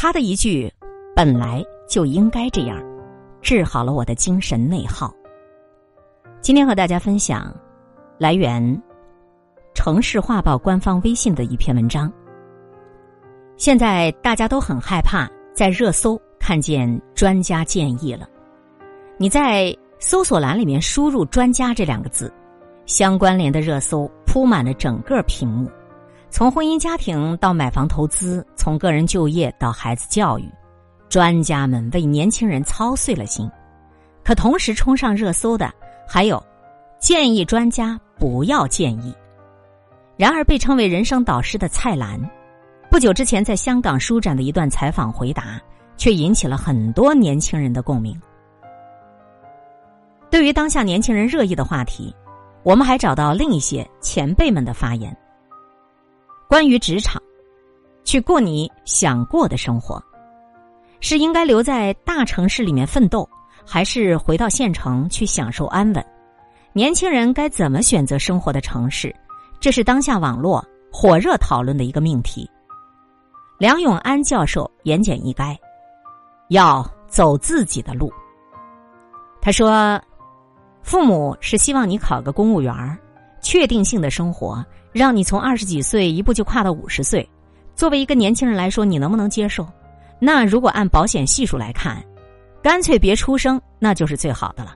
他的一句“本来就应该这样”，治好了我的精神内耗。今天和大家分享，来源《城市画报》官方微信的一篇文章。现在大家都很害怕在热搜看见专家建议了，你在搜索栏里面输入“专家”这两个字，相关联的热搜铺满了整个屏幕。从婚姻家庭到买房投资，从个人就业到孩子教育，专家们为年轻人操碎了心。可同时冲上热搜的还有建议专家不要建议。然而，被称为人生导师的蔡澜，不久之前在香港书展的一段采访回答，却引起了很多年轻人的共鸣。对于当下年轻人热议的话题，我们还找到另一些前辈们的发言。关于职场，去过你想过的生活，是应该留在大城市里面奋斗，还是回到县城去享受安稳？年轻人该怎么选择生活的城市？这是当下网络火热讨论的一个命题。梁永安教授言简意赅，要走自己的路。他说：“父母是希望你考个公务员确定性的生活。”让你从二十几岁一步就跨到五十岁，作为一个年轻人来说，你能不能接受？那如果按保险系数来看，干脆别出生，那就是最好的了。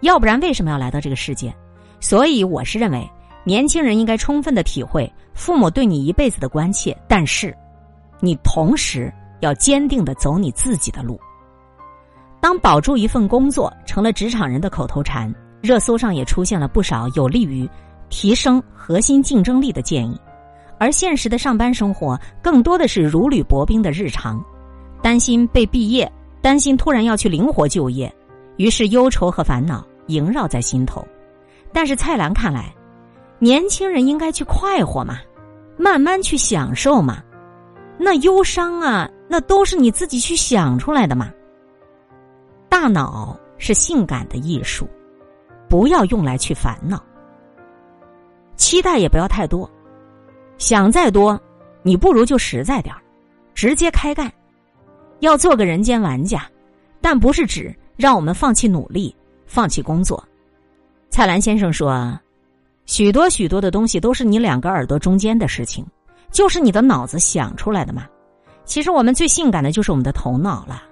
要不然为什么要来到这个世界？所以我是认为，年轻人应该充分的体会父母对你一辈子的关切，但是，你同时要坚定的走你自己的路。当保住一份工作成了职场人的口头禅，热搜上也出现了不少有利于。提升核心竞争力的建议，而现实的上班生活更多的是如履薄冰的日常，担心被毕业，担心突然要去灵活就业，于是忧愁和烦恼萦绕在心头。但是蔡澜看来，年轻人应该去快活嘛，慢慢去享受嘛，那忧伤啊，那都是你自己去想出来的嘛。大脑是性感的艺术，不要用来去烦恼。期待也不要太多，想再多，你不如就实在点儿，直接开干。要做个人间玩家，但不是指让我们放弃努力、放弃工作。蔡澜先生说：“许多许多的东西都是你两个耳朵中间的事情，就是你的脑子想出来的嘛。其实我们最性感的就是我们的头脑了，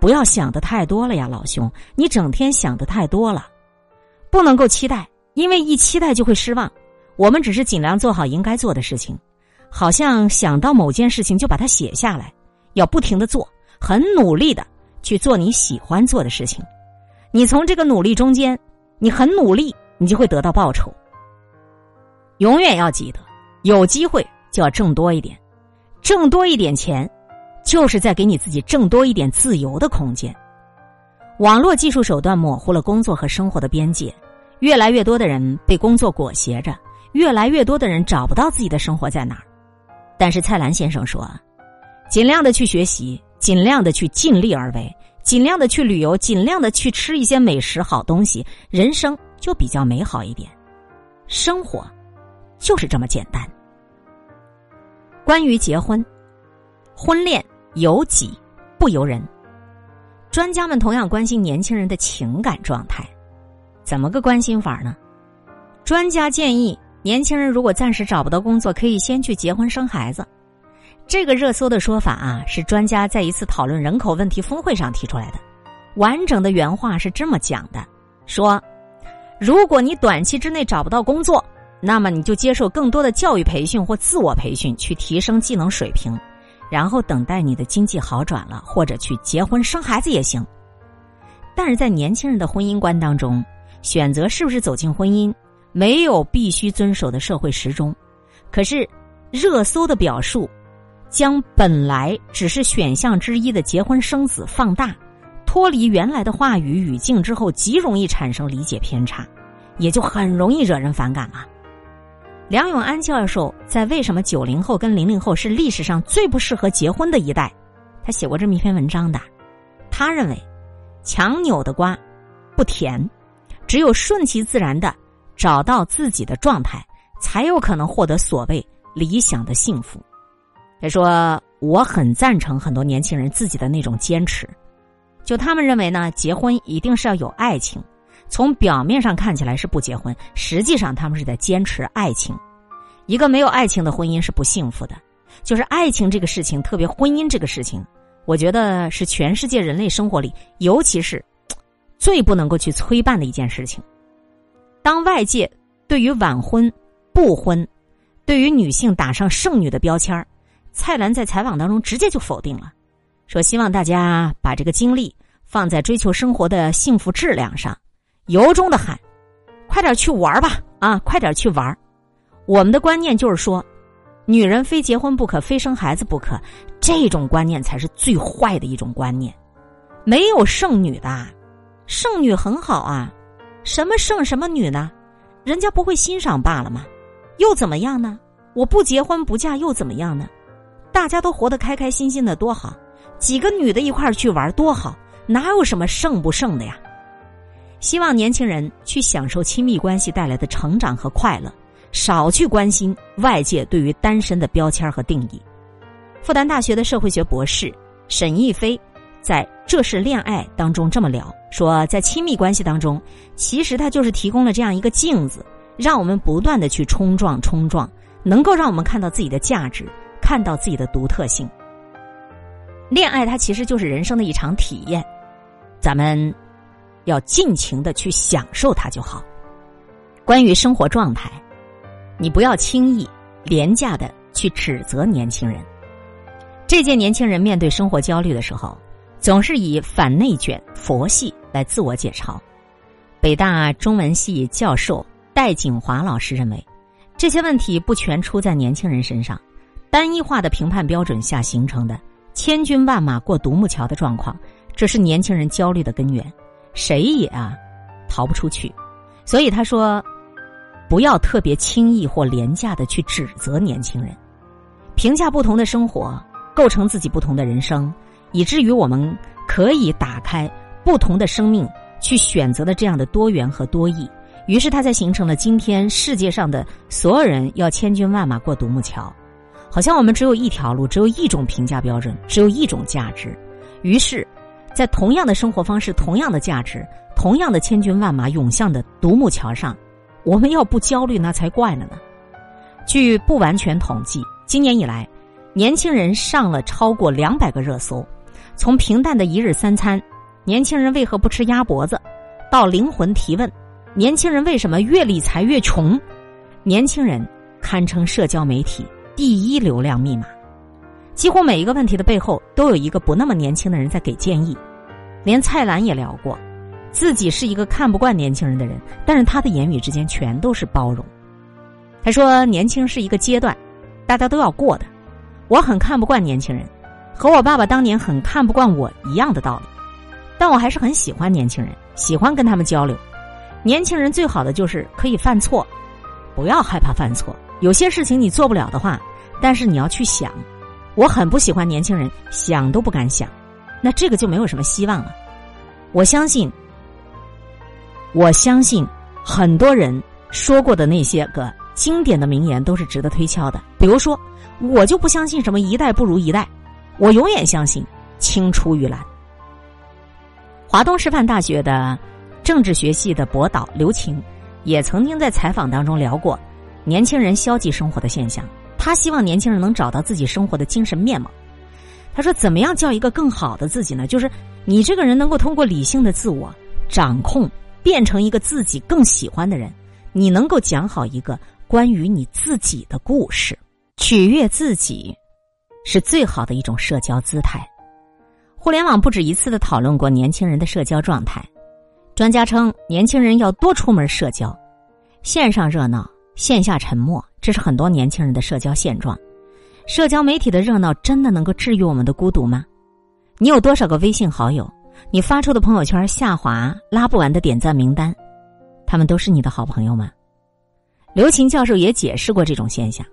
不要想的太多了呀，老兄，你整天想的太多了，不能够期待，因为一期待就会失望。”我们只是尽量做好应该做的事情，好像想到某件事情就把它写下来，要不停的做，很努力的去做你喜欢做的事情。你从这个努力中间，你很努力，你就会得到报酬。永远要记得，有机会就要挣多一点，挣多一点钱，就是在给你自己挣多一点自由的空间。网络技术手段模糊了工作和生活的边界，越来越多的人被工作裹挟着。越来越多的人找不到自己的生活在哪儿，但是蔡澜先生说，尽量的去学习，尽量的去尽力而为，尽量的去旅游，尽量的去吃一些美食好东西，人生就比较美好一点。生活就是这么简单。关于结婚，婚恋由己不由人，专家们同样关心年轻人的情感状态，怎么个关心法呢？专家建议。年轻人如果暂时找不到工作，可以先去结婚生孩子。这个热搜的说法啊，是专家在一次讨论人口问题峰会上提出来的。完整的原话是这么讲的：说，如果你短期之内找不到工作，那么你就接受更多的教育培训或自我培训，去提升技能水平，然后等待你的经济好转了，或者去结婚生孩子也行。但是在年轻人的婚姻观当中，选择是不是走进婚姻？没有必须遵守的社会时钟，可是热搜的表述，将本来只是选项之一的结婚生子放大，脱离原来的话语语境之后，极容易产生理解偏差，也就很容易惹人反感了。梁永安教授在《为什么九零后跟零零后是历史上最不适合结婚的一代》，他写过这么一篇文章的。他认为，强扭的瓜不甜，只有顺其自然的。找到自己的状态，才有可能获得所谓理想的幸福。他说：“我很赞成很多年轻人自己的那种坚持，就他们认为呢，结婚一定是要有爱情。从表面上看起来是不结婚，实际上他们是在坚持爱情。一个没有爱情的婚姻是不幸福的。就是爱情这个事情，特别婚姻这个事情，我觉得是全世界人类生活里，尤其是最不能够去催办的一件事情。当外界对于晚婚、不婚，对于女性打上剩女的标签蔡澜在采访当中直接就否定了，说希望大家把这个精力放在追求生活的幸福质量上。由衷的喊：“快点去玩吧！啊，快点去玩！”我们的观念就是说，女人非结婚不可，非生孩子不可，这种观念才是最坏的一种观念。没有剩女的，剩女很好啊，什么剩什么女呢？人家不会欣赏罢了吗？又怎么样呢？我不结婚不嫁又怎么样呢？大家都活得开开心心的多好，几个女的一块儿去玩多好，哪有什么剩不剩的呀？希望年轻人去享受亲密关系带来的成长和快乐，少去关心外界对于单身的标签和定义。复旦大学的社会学博士沈亦菲在《这是恋爱》当中这么聊说，在亲密关系当中，其实它就是提供了这样一个镜子，让我们不断的去冲撞、冲撞，能够让我们看到自己的价值，看到自己的独特性。恋爱它其实就是人生的一场体验，咱们。要尽情的去享受它就好。关于生活状态，你不要轻易廉价的去指责年轻人。这届年轻人面对生活焦虑的时候，总是以反内卷、佛系来自我解嘲。北大中文系教授戴景华老师认为，这些问题不全出在年轻人身上，单一化的评判标准下形成的千军万马过独木桥的状况，这是年轻人焦虑的根源。谁也啊，逃不出去，所以他说，不要特别轻易或廉价的去指责年轻人，评价不同的生活，构成自己不同的人生，以至于我们可以打开不同的生命去选择的这样的多元和多义。于是，它才形成了今天世界上的所有人要千军万马过独木桥，好像我们只有一条路，只有一种评价标准，只有一种价值。于是。在同样的生活方式、同样的价值、同样的千军万马涌向的独木桥上，我们要不焦虑那才怪了呢。据不完全统计，今年以来，年轻人上了超过两百个热搜。从平淡的一日三餐，年轻人为何不吃鸭脖子，到灵魂提问，年轻人为什么越理财越穷？年轻人堪称社交媒体第一流量密码。几乎每一个问题的背后，都有一个不那么年轻的人在给建议。连蔡澜也聊过，自己是一个看不惯年轻人的人，但是他的言语之间全都是包容。他说：“年轻是一个阶段，大家都要过的。我很看不惯年轻人，和我爸爸当年很看不惯我一样的道理。但我还是很喜欢年轻人，喜欢跟他们交流。年轻人最好的就是可以犯错，不要害怕犯错。有些事情你做不了的话，但是你要去想。我很不喜欢年轻人想都不敢想。”那这个就没有什么希望了。我相信，我相信很多人说过的那些个经典的名言都是值得推敲的。比如说，我就不相信什么一代不如一代，我永远相信青出于蓝。华东师范大学的政治学系的博导刘晴也曾经在采访当中聊过年轻人消极生活的现象。他希望年轻人能找到自己生活的精神面貌。他说：“怎么样叫一个更好的自己呢？就是你这个人能够通过理性的自我掌控，变成一个自己更喜欢的人。你能够讲好一个关于你自己的故事，取悦自己，是最好的一种社交姿态。互联网不止一次的讨论过年轻人的社交状态。专家称，年轻人要多出门社交，线上热闹，线下沉默，这是很多年轻人的社交现状。”社交媒体的热闹真的能够治愈我们的孤独吗？你有多少个微信好友？你发出的朋友圈下滑拉不完的点赞名单，他们都是你的好朋友吗？刘琴教授也解释过这种现象。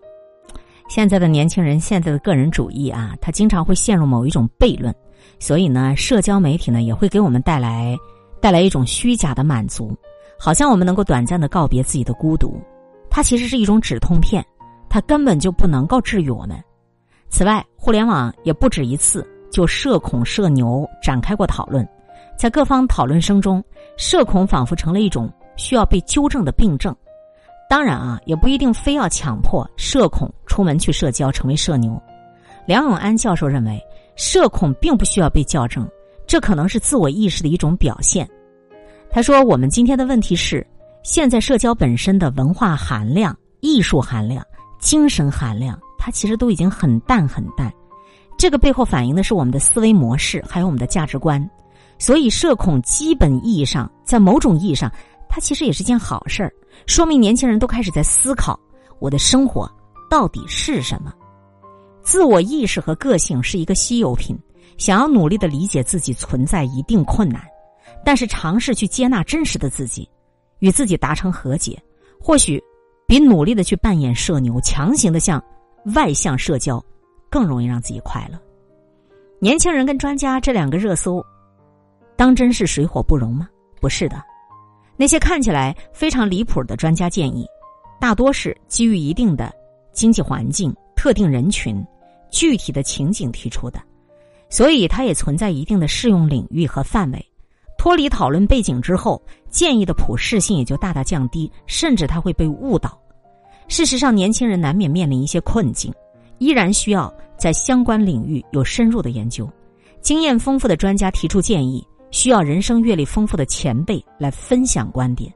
现在的年轻人，现在的个人主义啊，他经常会陷入某一种悖论，所以呢，社交媒体呢也会给我们带来带来一种虚假的满足，好像我们能够短暂的告别自己的孤独，它其实是一种止痛片。它根本就不能够治愈我们。此外，互联网也不止一次就社恐、社牛展开过讨论，在各方讨论声中，社恐仿佛成了一种需要被纠正的病症。当然啊，也不一定非要强迫社恐出门去社交，成为社牛。梁永安教授认为，社恐并不需要被校正，这可能是自我意识的一种表现。他说：“我们今天的问题是，现在社交本身的文化含量、艺术含量、精神含量，它其实都已经很淡很淡。这个背后反映的是我们的思维模式，还有我们的价值观。所以，社恐基本意义上，在某种意义上，它其实也是件好事儿。”说明年轻人都开始在思考：我的生活到底是什么？自我意识和个性是一个稀有品，想要努力的理解自己存在一定困难，但是尝试去接纳真实的自己，与自己达成和解，或许比努力的去扮演社牛、强行的向外向社交更容易让自己快乐。年轻人跟专家这两个热搜，当真是水火不容吗？不是的。那些看起来非常离谱的专家建议，大多是基于一定的经济环境、特定人群、具体的情景提出的，所以它也存在一定的适用领域和范围。脱离讨论背景之后，建议的普适性也就大大降低，甚至它会被误导。事实上，年轻人难免面临一些困境，依然需要在相关领域有深入的研究，经验丰富的专家提出建议。需要人生阅历丰富的前辈来分享观点，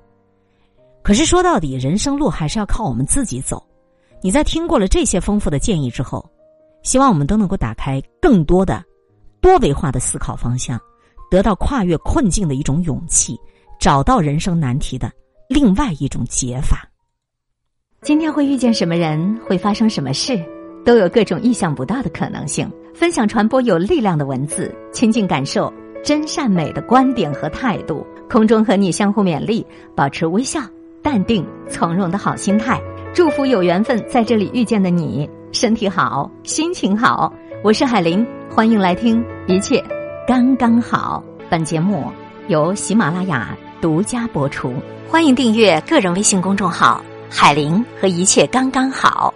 可是说到底，人生路还是要靠我们自己走。你在听过了这些丰富的建议之后，希望我们都能够打开更多的多维化的思考方向，得到跨越困境的一种勇气，找到人生难题的另外一种解法。今天会遇见什么人，会发生什么事，都有各种意想不到的可能性。分享传播有力量的文字，亲近感受。真善美的观点和态度，空中和你相互勉励，保持微笑、淡定、从容的好心态。祝福有缘分在这里遇见的你，身体好，心情好。我是海林，欢迎来听，一切刚刚好。本节目由喜马拉雅独家播出，欢迎订阅个人微信公众号“海林”和“一切刚刚好”。